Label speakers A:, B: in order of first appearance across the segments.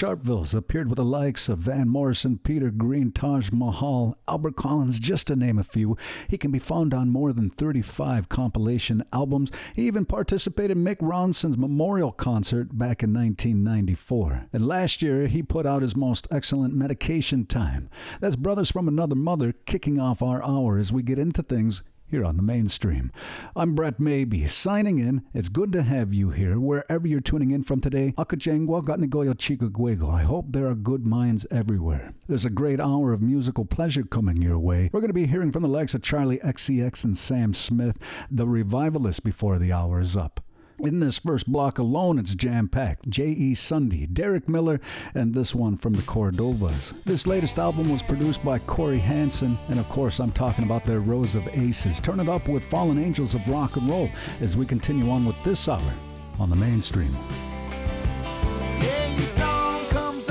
A: Sharpville's appeared with the likes of Van Morrison, Peter Green, Taj Mahal, Albert Collins, just to name a few. He can be found on more than 35 compilation albums. He even participated in Mick Ronson's memorial concert back in 1994. And last year, he put out his most excellent medication time. That's Brothers from Another Mother kicking off our hour as we get into things here on the mainstream. I'm Brett Maybe, signing in. It's good to have you here, wherever you're tuning in from today. Akajengwa Gatnigoyo. I hope there are good minds everywhere. There's a great hour of musical pleasure coming your way. We're going to be hearing from the likes of Charli XCX and Sam Smith, the revivalists, before the hour is up. In this first block alone, it's jam packed. J.E. Sunde, Derek Miller, and this one from the Cordovas. This latest album was produced by Corey Hansen, and of course, I'm talking about their Rose of Aces. Turn it up with Fallen Angels of Rock and Roll as we continue on with this hour on the mainstream.
B: Yeah, your song comes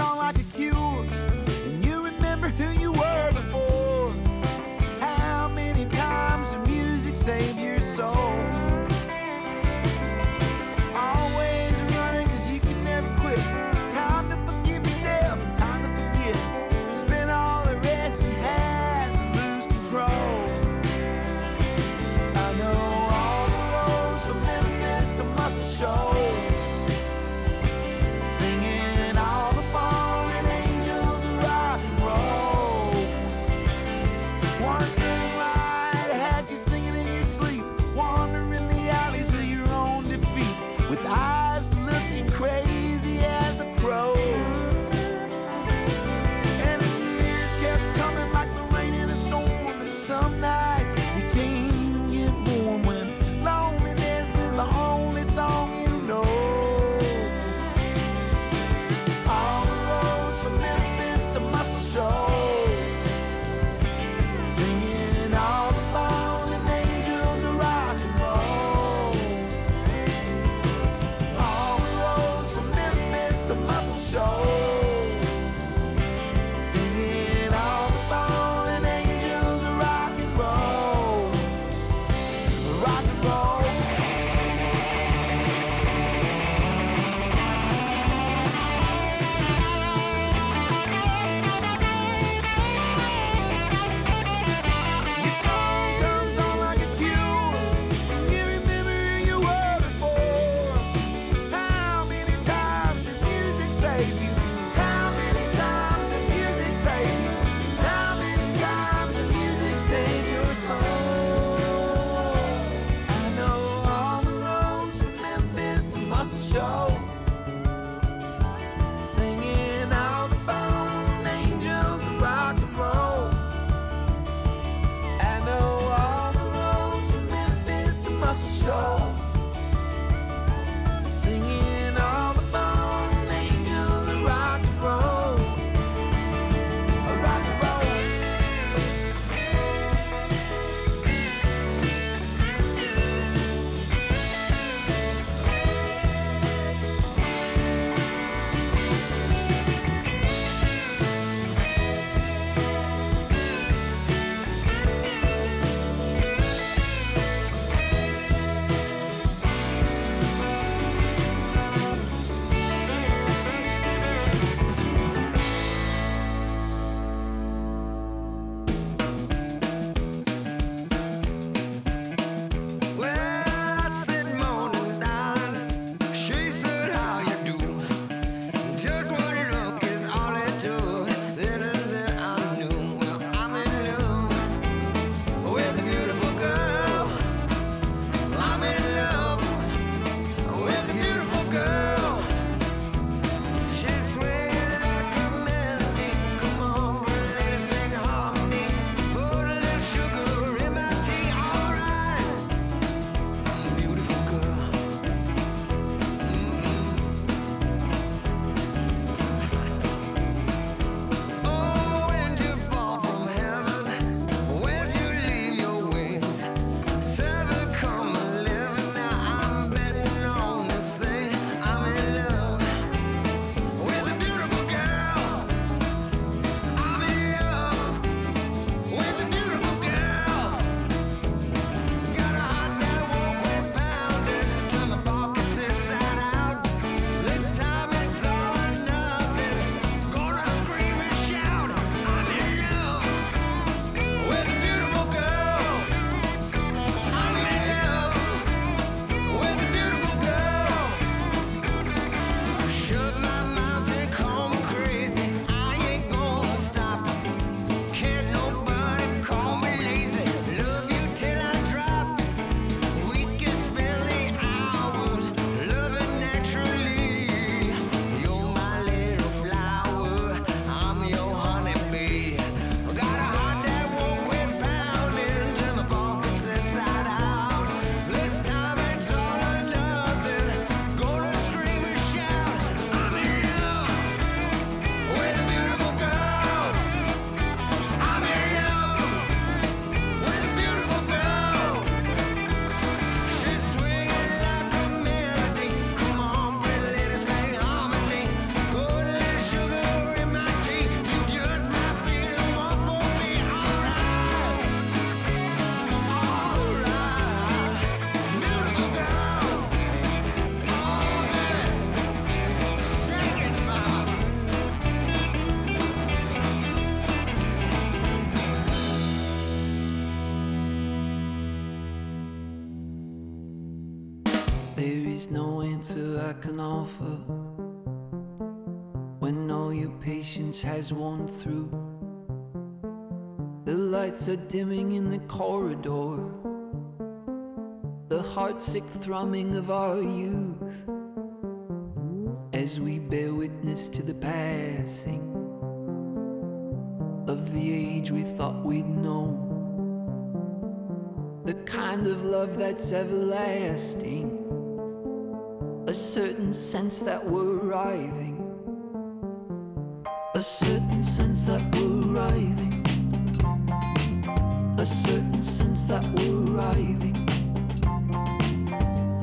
C: answer I can offer when all your patience has worn through. The lights are dimming in the corridor, the heartsick thrumming of our youth as we bear witness to the passing of the age we thought we'd known. The kind of love that's everlasting a certain sense that we're arriving. A certain sense that we're arriving. A certain sense that we're arriving.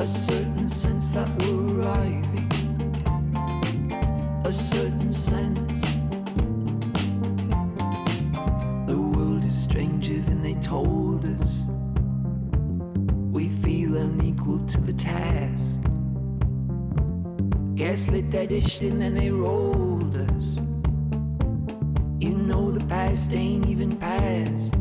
C: A certain sense that we're arriving. A certain sense. The world is stranger than they told. slit that dish and then they rolled us. You know the past ain't even past.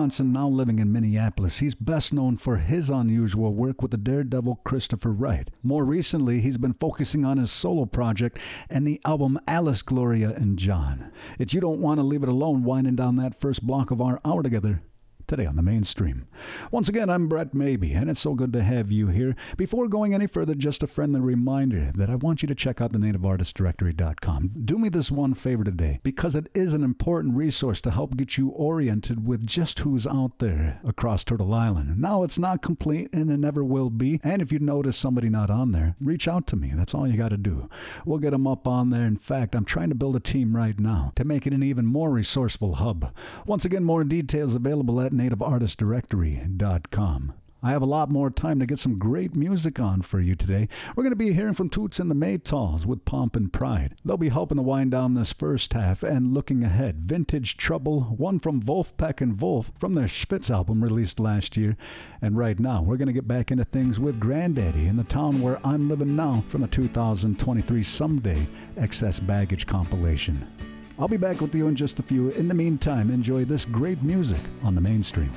A: Wisconsin, now living in Minneapolis, he's best known for his unusual work with the daredevil Christopher Wright. More recently, he's been focusing on his solo project and the album Alice, Gloria, and Jon. It's You Don't Want to Leave It Alone winding down that first block of our hour together today on the mainstream. Once again, I'm Brett Maybe, and it's so good to have you here. Before going any further, just a friendly reminder that I want you to check out the nativeartistdirectory.com. Do me this one favor today, because it is an important resource to help get you oriented with just who's out there across Turtle Island. Now, it's not complete, and it never will be. And if you notice somebody not on there, reach out to me. That's all you got to do. We'll get them up on there. In fact, I'm trying to build a team right now to make it an even more resourceful hub. Once again, more details available at nativeartistdirectory.com. I have a lot more time to get some great music on for you today. We're going to be hearing from Toots and the Maytals with Pomp and Pride. They'll be helping to wind down this first half and looking ahead. Vintage Trouble, one from Vulfpeck and Vulf from their Schvitz album released last year. And right now, we're going to get back into things with Grandaddy in the town where I'm living now from the 2023 Sumday Excess Baggage compilation. I'll be back with you in just a few. In the meantime, enjoy this great music on the mainstream.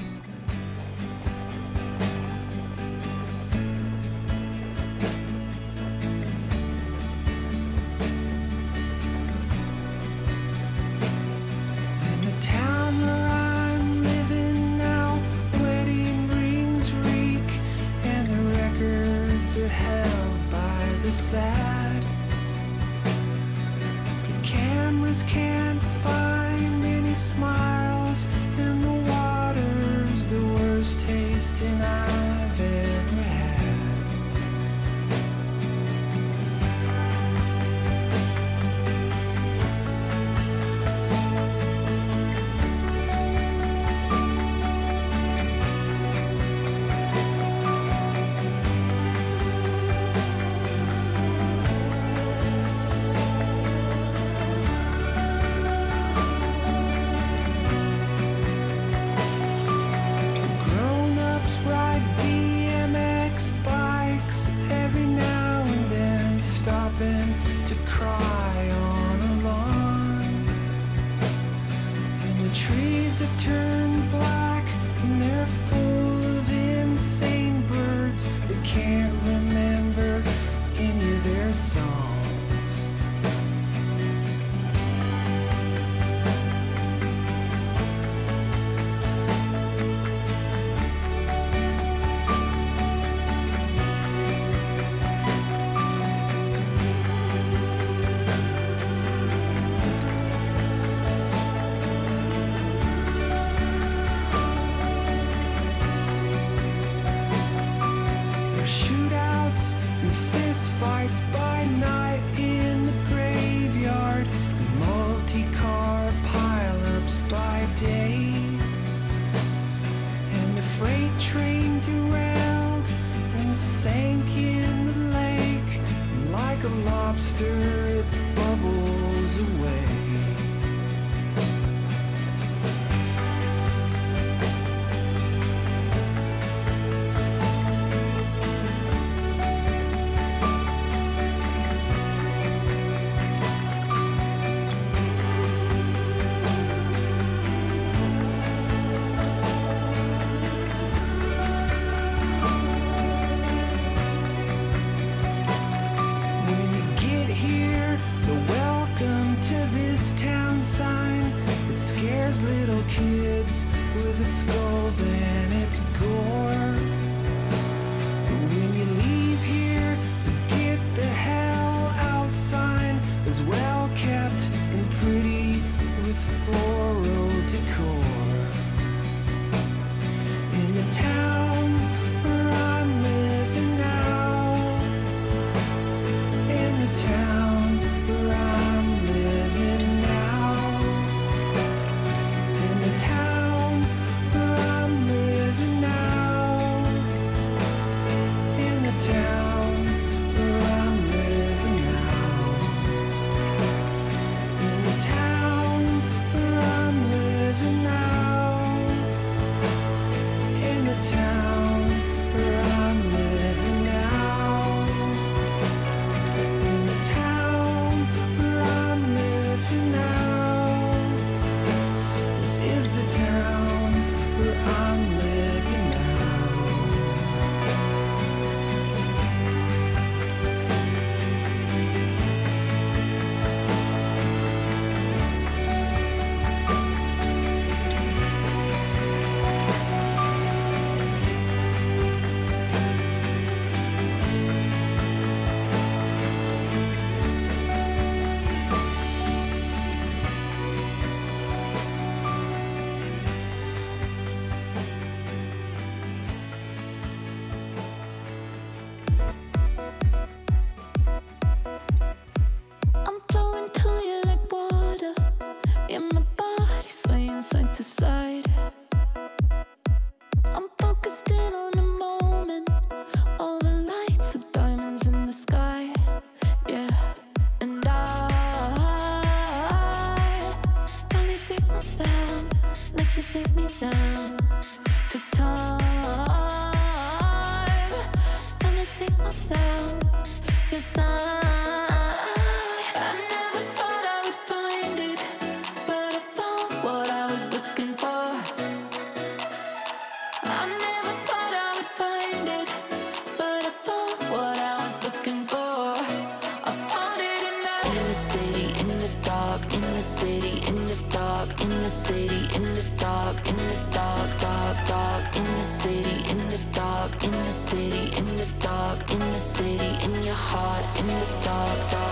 D: city, in the dark, in the dark, dark, dark, in the city, in the dark, in the city, in the dark, in the city, in your heart, in the dark, dark.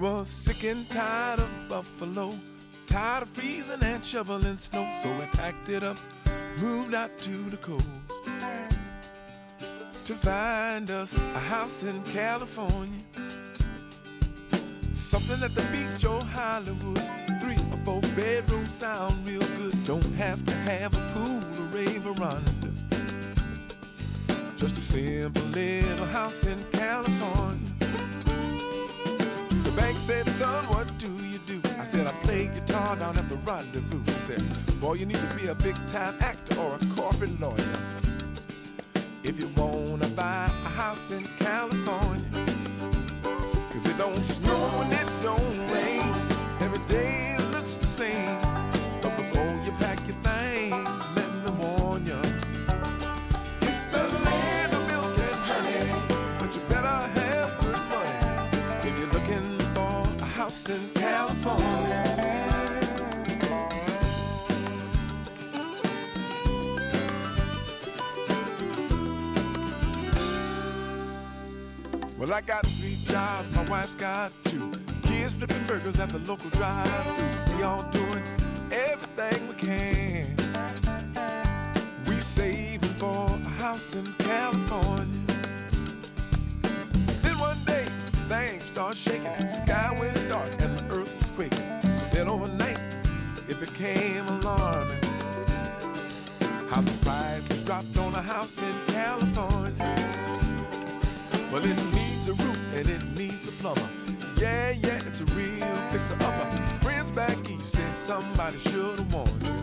E: was
F: sick and tired of Buffalo, tired of freezing and shoveling snow. So I packed it up, moved out to the coast to find us a house in California. Something at the beach or Hollywood. Three or four bedrooms sound real good. Don't have to have a pool or a veranda. Just a simple little house in California. Bank said, son, what do you do? I said, I play guitar down at the rendezvous. He said, boy, you need to be a big time actor or a corporate lawyer. If you wanna buy a house in California, cause it don't snow and it don't Well, I got three jobs, my wife's got two. Kids flipping burgers at the local drive-thru. We all doing everything we can. We saving for a house in California. Then one day, things start shaking. The sky went dark and the earth was quaking. Then overnight, it became alarming. How the prices dropped on a house in plumber. Yeah, yeah, it's a real fixer upper. Friends back east said somebody should have warned you.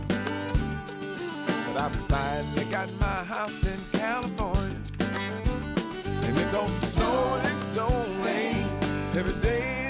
F: But I finally got my house in California. And it don't snow and it don't rain. Every day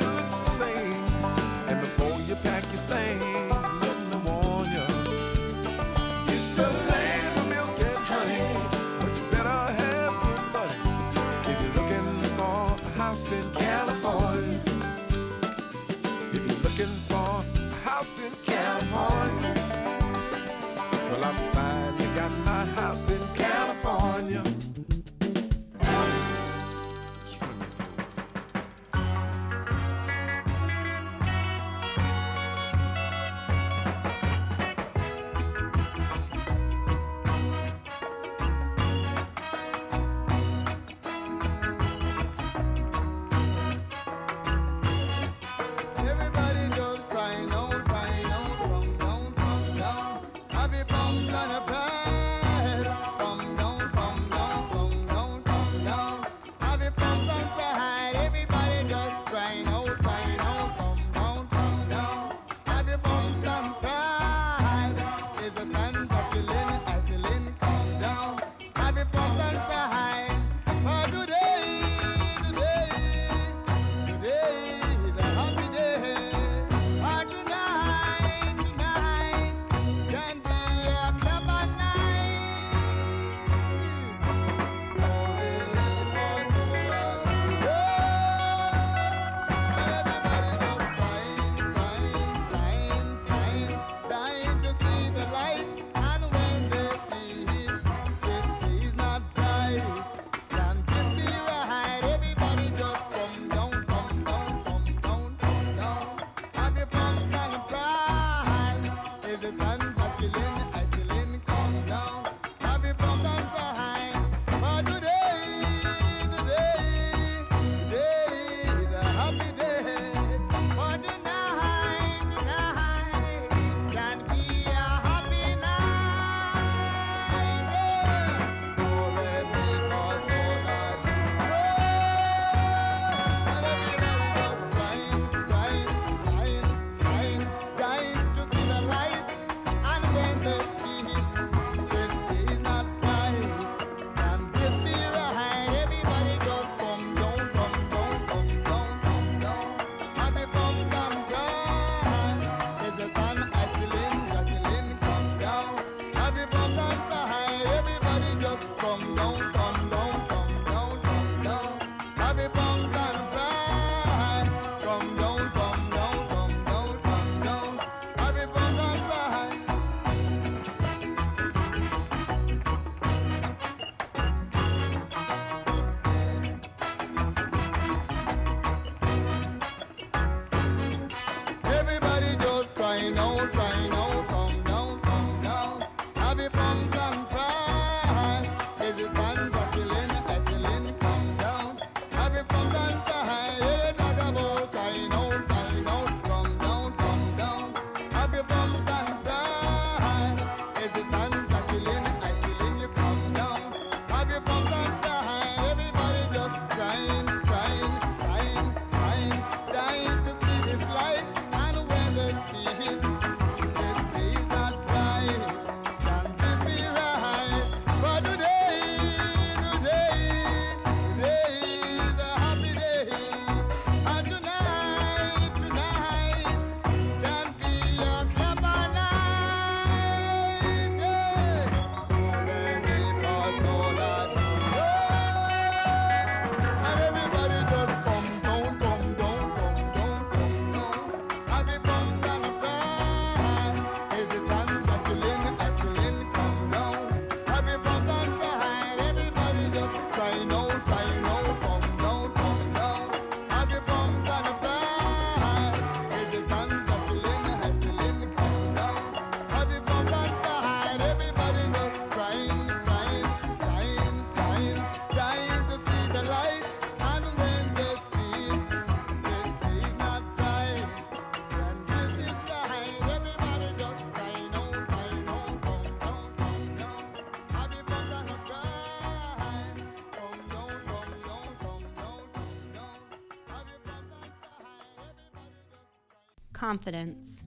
G: Confidence.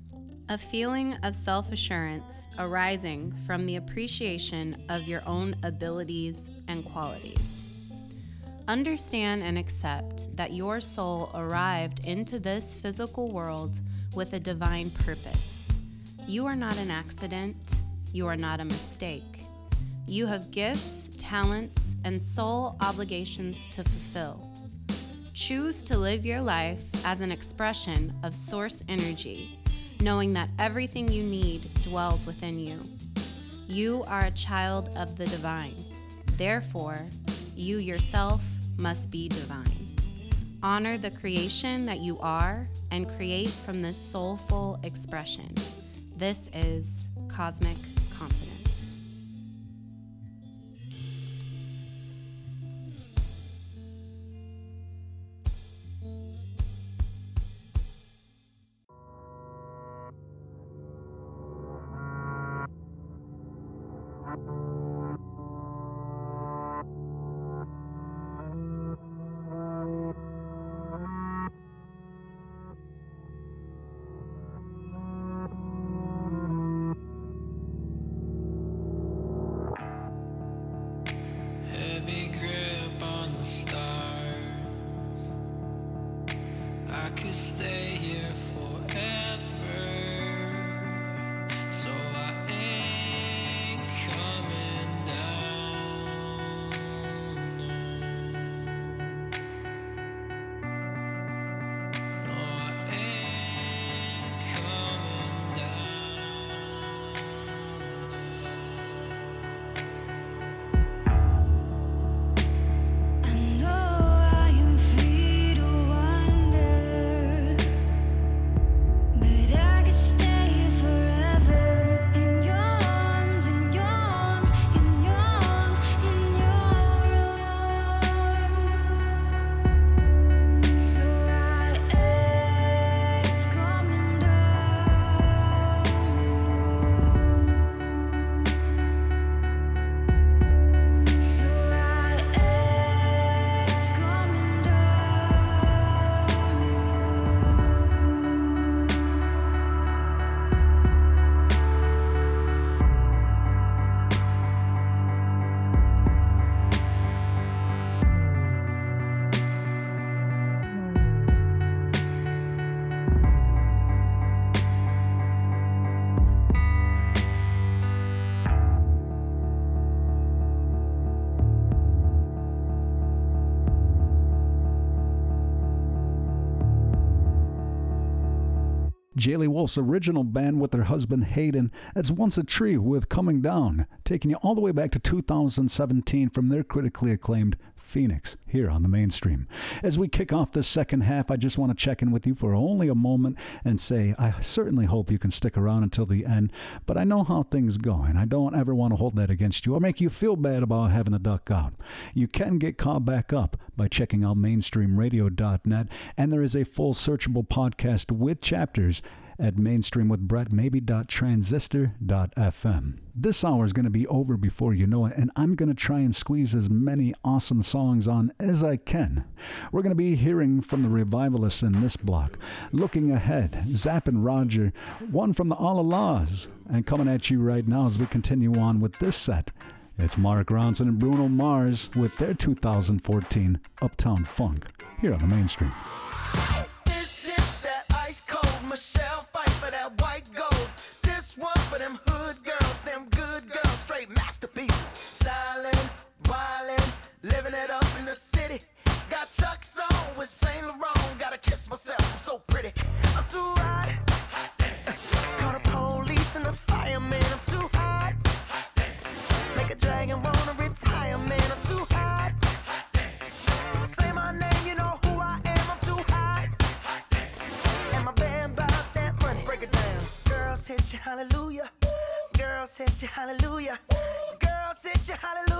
G: A feeling of self assurance arising from the appreciation of your own abilities and qualities. Understand and accept that your soul arrived into this physical world with a divine purpose. You are not an accident, you are not a mistake. You have gifts, talents, and soul obligations to fulfill. Choose to live your life as an expression of source energy, knowing that everything you need dwells within you. You are a child of the divine. Therefore, you yourself must be divine. Honor the creation that you are and create from this soulful expression. This is Cosmic
A: Jaylee Wolf's original band with their husband Hayden, that's Once a Tree with Coming Down, taking you all the way back to 2017 from their critically acclaimed Phoenix here on the mainstream. As we kick off this second half, I just want to check in with you for only a moment and say I certainly hope you can stick around until the end, but I know how things go, and I don't ever want to hold that against you or make you feel bad about having to duck out. You can get caught back up by checking out mainstreamradio.net, and there is a full searchable podcast with chapters at mainstream with mainstreamwithbrett.maybe.transistor.fm. This hour is going to be over before you know it, and I'm going to try and squeeze as many awesome songs on as I can. We're going to be hearing from the revivalists in this block. Looking ahead, Zapp and Roger, one from the Allah-Las, and coming at you right now as we continue on with this set. It's Mark Ronson and Bruno Mars with their 2014 Uptown Funk here on the mainstream.
E: Hallelujah. Girls hit you, hallelujah. Girls hit you, hallelujah.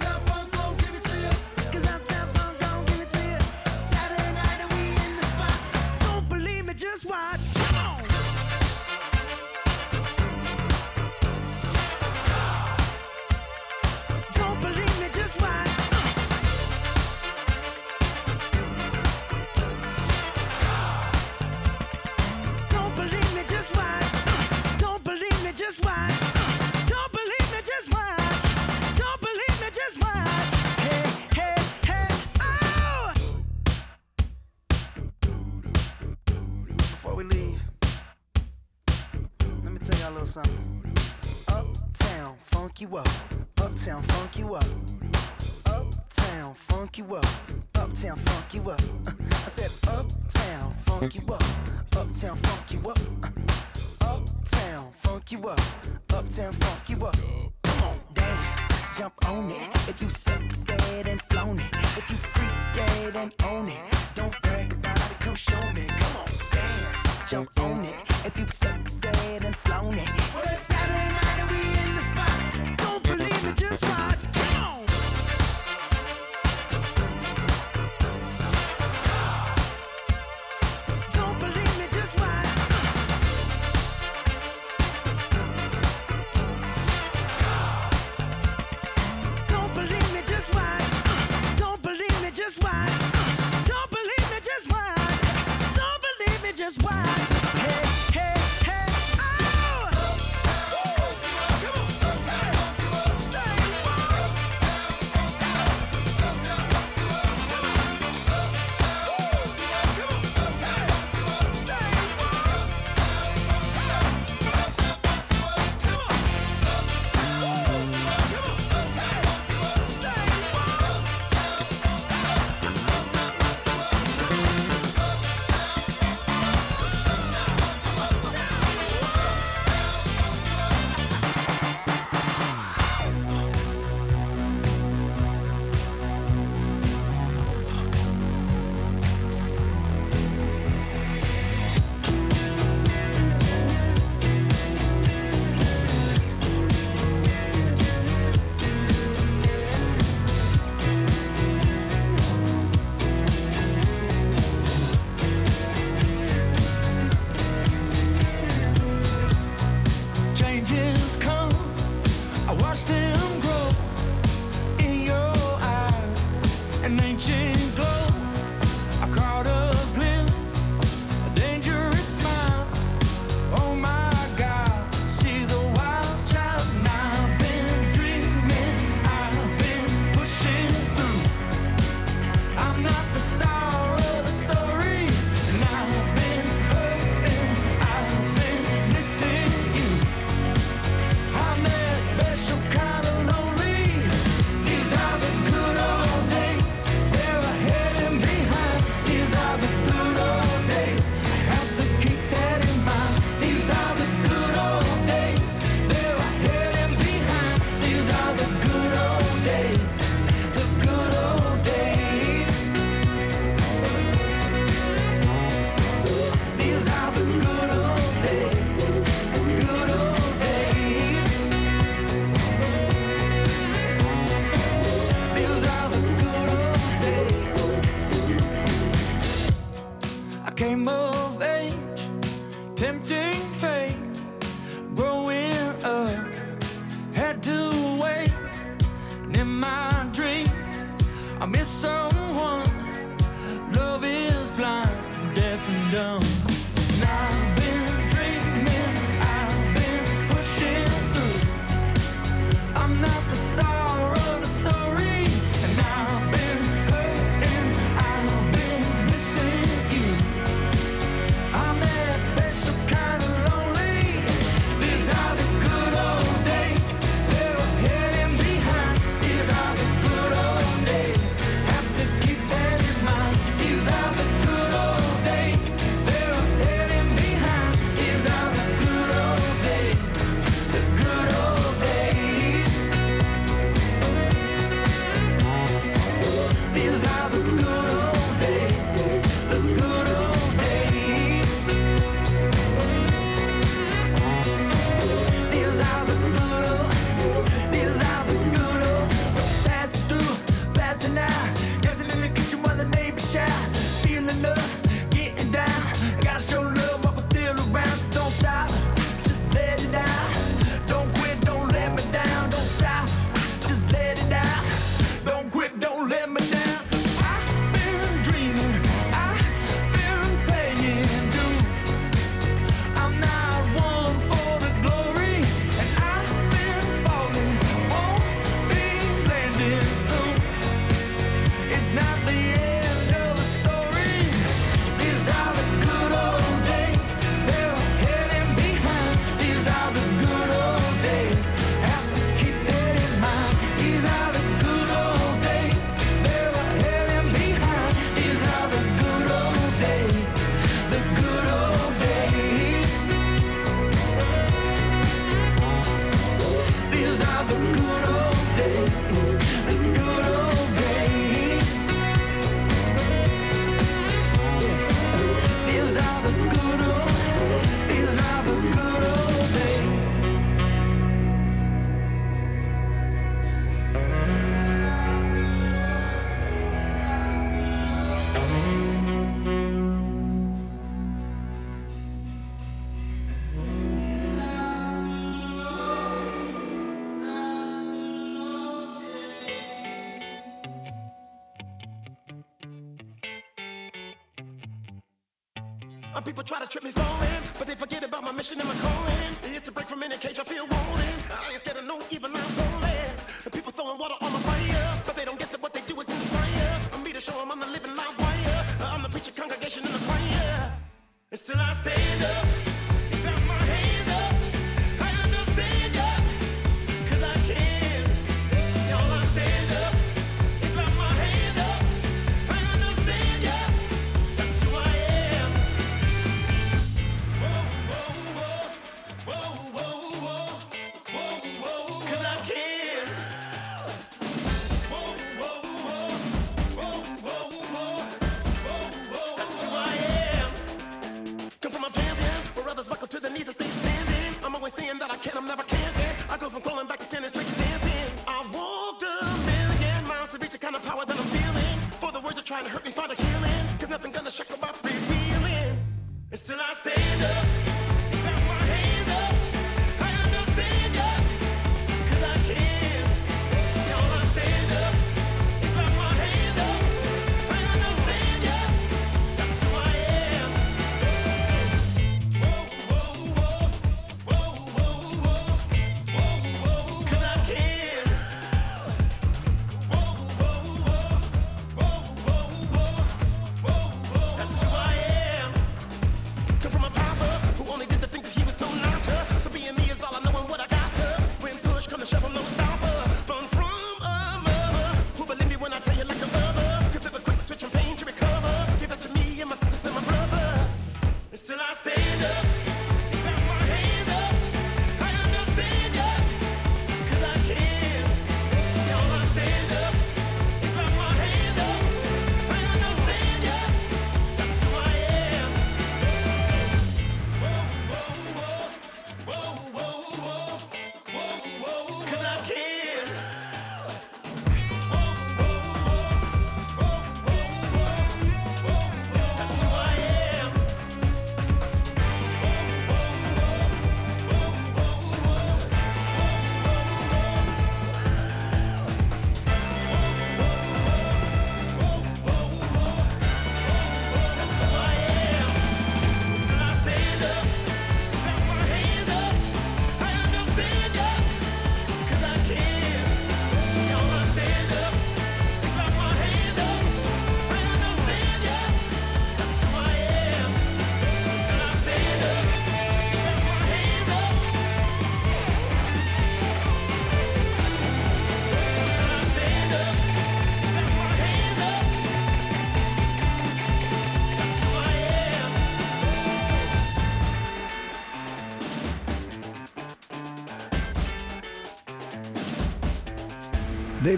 C: you up, uptown funk you up, uptown funk you up, uptown funk you up. I said uptown funk you up, uptown funk you up, uptown funk you up, uptown funk you up. Come on, dance, jump on it. If you sex it and flown it, if you freak dead and own it, don't brag about it. Come show me. Come on, dance, jump on it. If you sex it and flown it, well it's Saturday night and we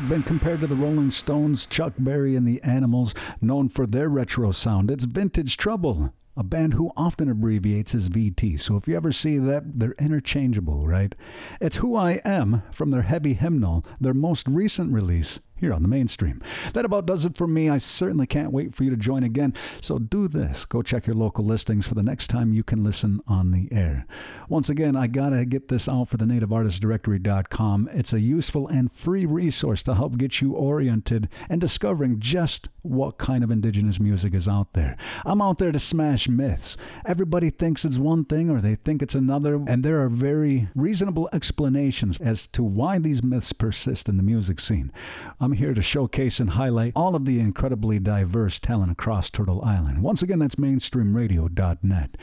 H: been
A: compared to the Rolling Stones, Chuck Berry, and the Animals, known for their retro sound. It's Vintage Trouble, a band who often abbreviates as VT. So if you ever see that, they're interchangeable, right? It's Who I Am from their heavy hymnal, their most recent release,
I: here on the mainstream. That about does it for me. I certainly can't wait for you to join again. So do this go check your local listings for the next time you can listen on the air. Once again, I gotta get this out for the nativeartistdirectory.com. It's a useful and free resource to help get you oriented and discovering just what kind of indigenous music is out there. I'm out there to smash myths. Everybody thinks it's one thing or they think it's another, and there are very reasonable explanations as to why these myths persist in the music scene. I'm here to showcase and highlight all of the incredibly diverse talent across Turtle Island. Once again, that's mainstreamradio.net.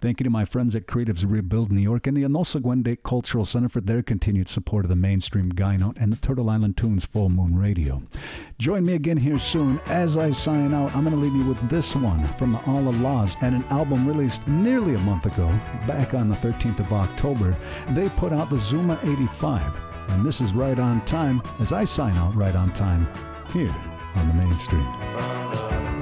I: Thank you to my friends at Creatives Rebuild New York and the Anosa Gwendake Cultural Center for their continued support of the mainstream Guy Note and the Turtle Island Tunes Full Moon Radio. Join me again here soon. As I sign out, I'm going to leave you with this one from the Allah-Las and an album released nearly a month ago, back on the 13th of October. They put out the Zuma 85, and this is right on time as I sign out right on time here on the mainstream.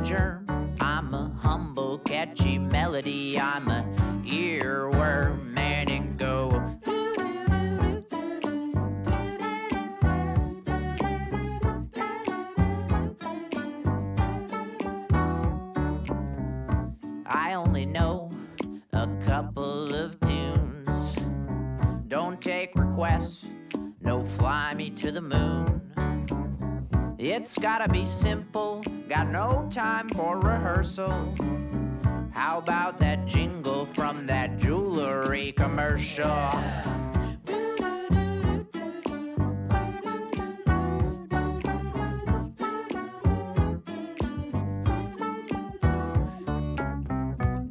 J: Not rehearsal. How about that jingle from that jewelry commercial?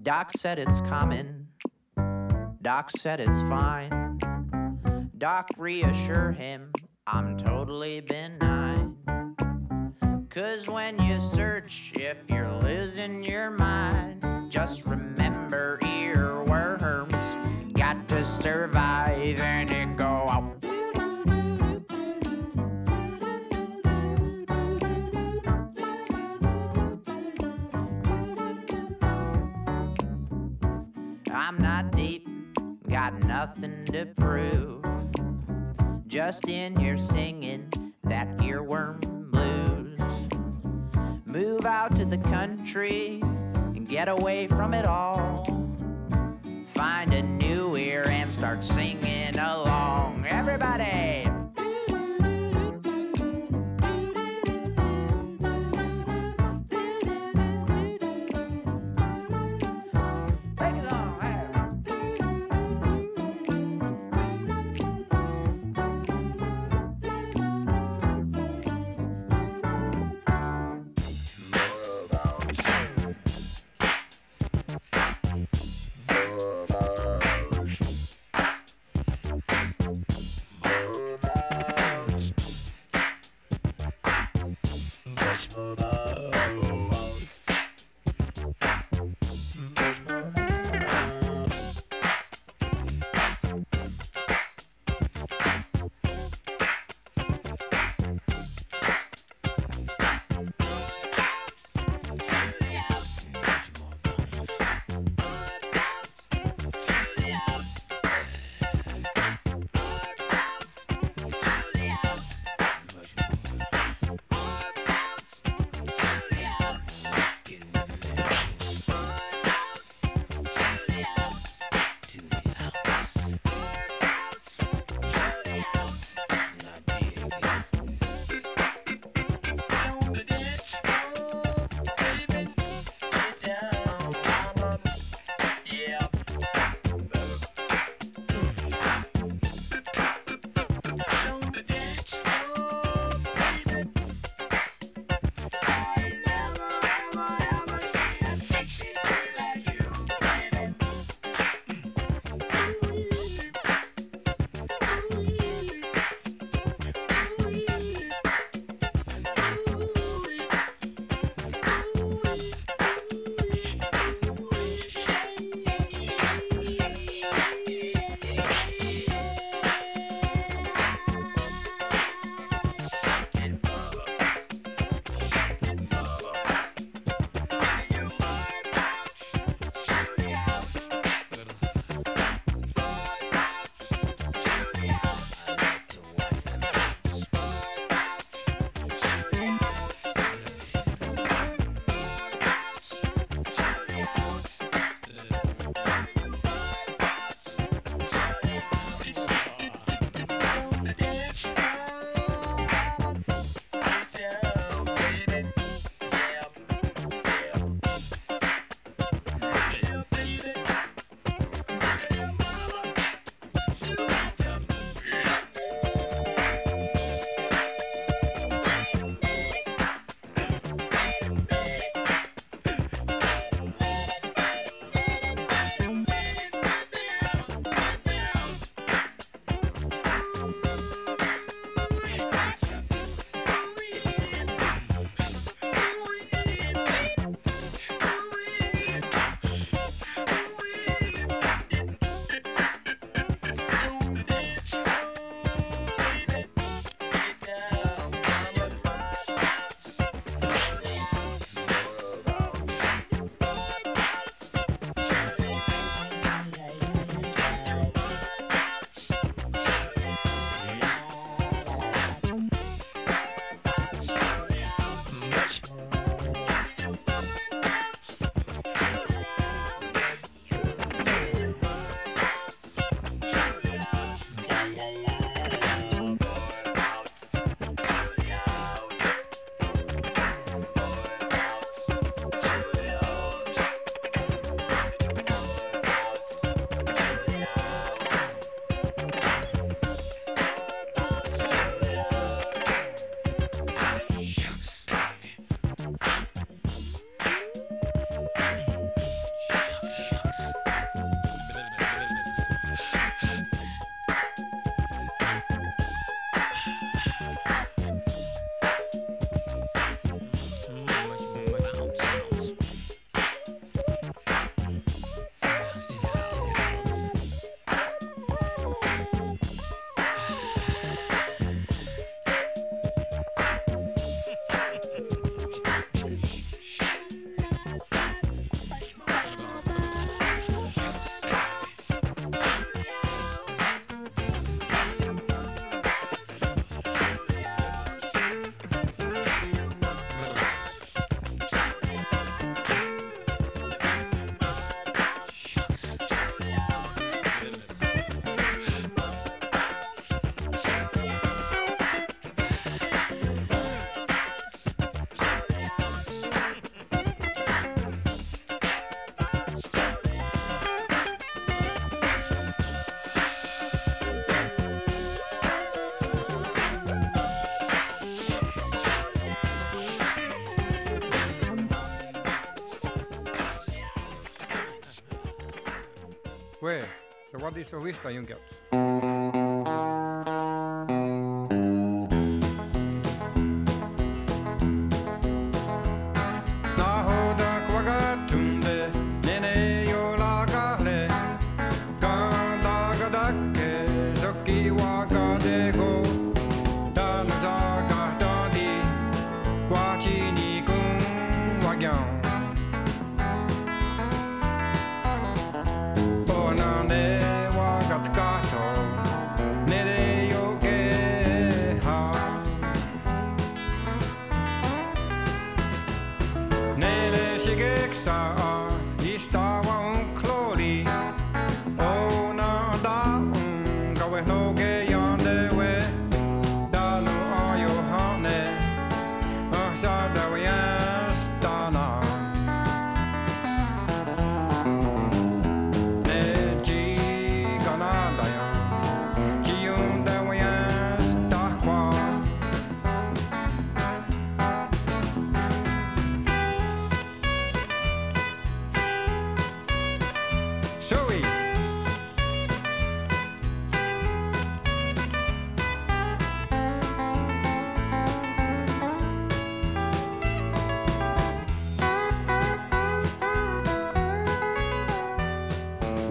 J: Doc said it's common. Doc said it's fine. Doc reassure him I'm totally benign. Cause when you search, if you're losing your mind, just remember earworms got to survive and it go out. I'm not deep, got nothing to prove. Just in here singing that earworm. Move out to the country and get away from it all. Find a new ear and start singing along. Everybody!
K: Where? So what is a vista, Junkert?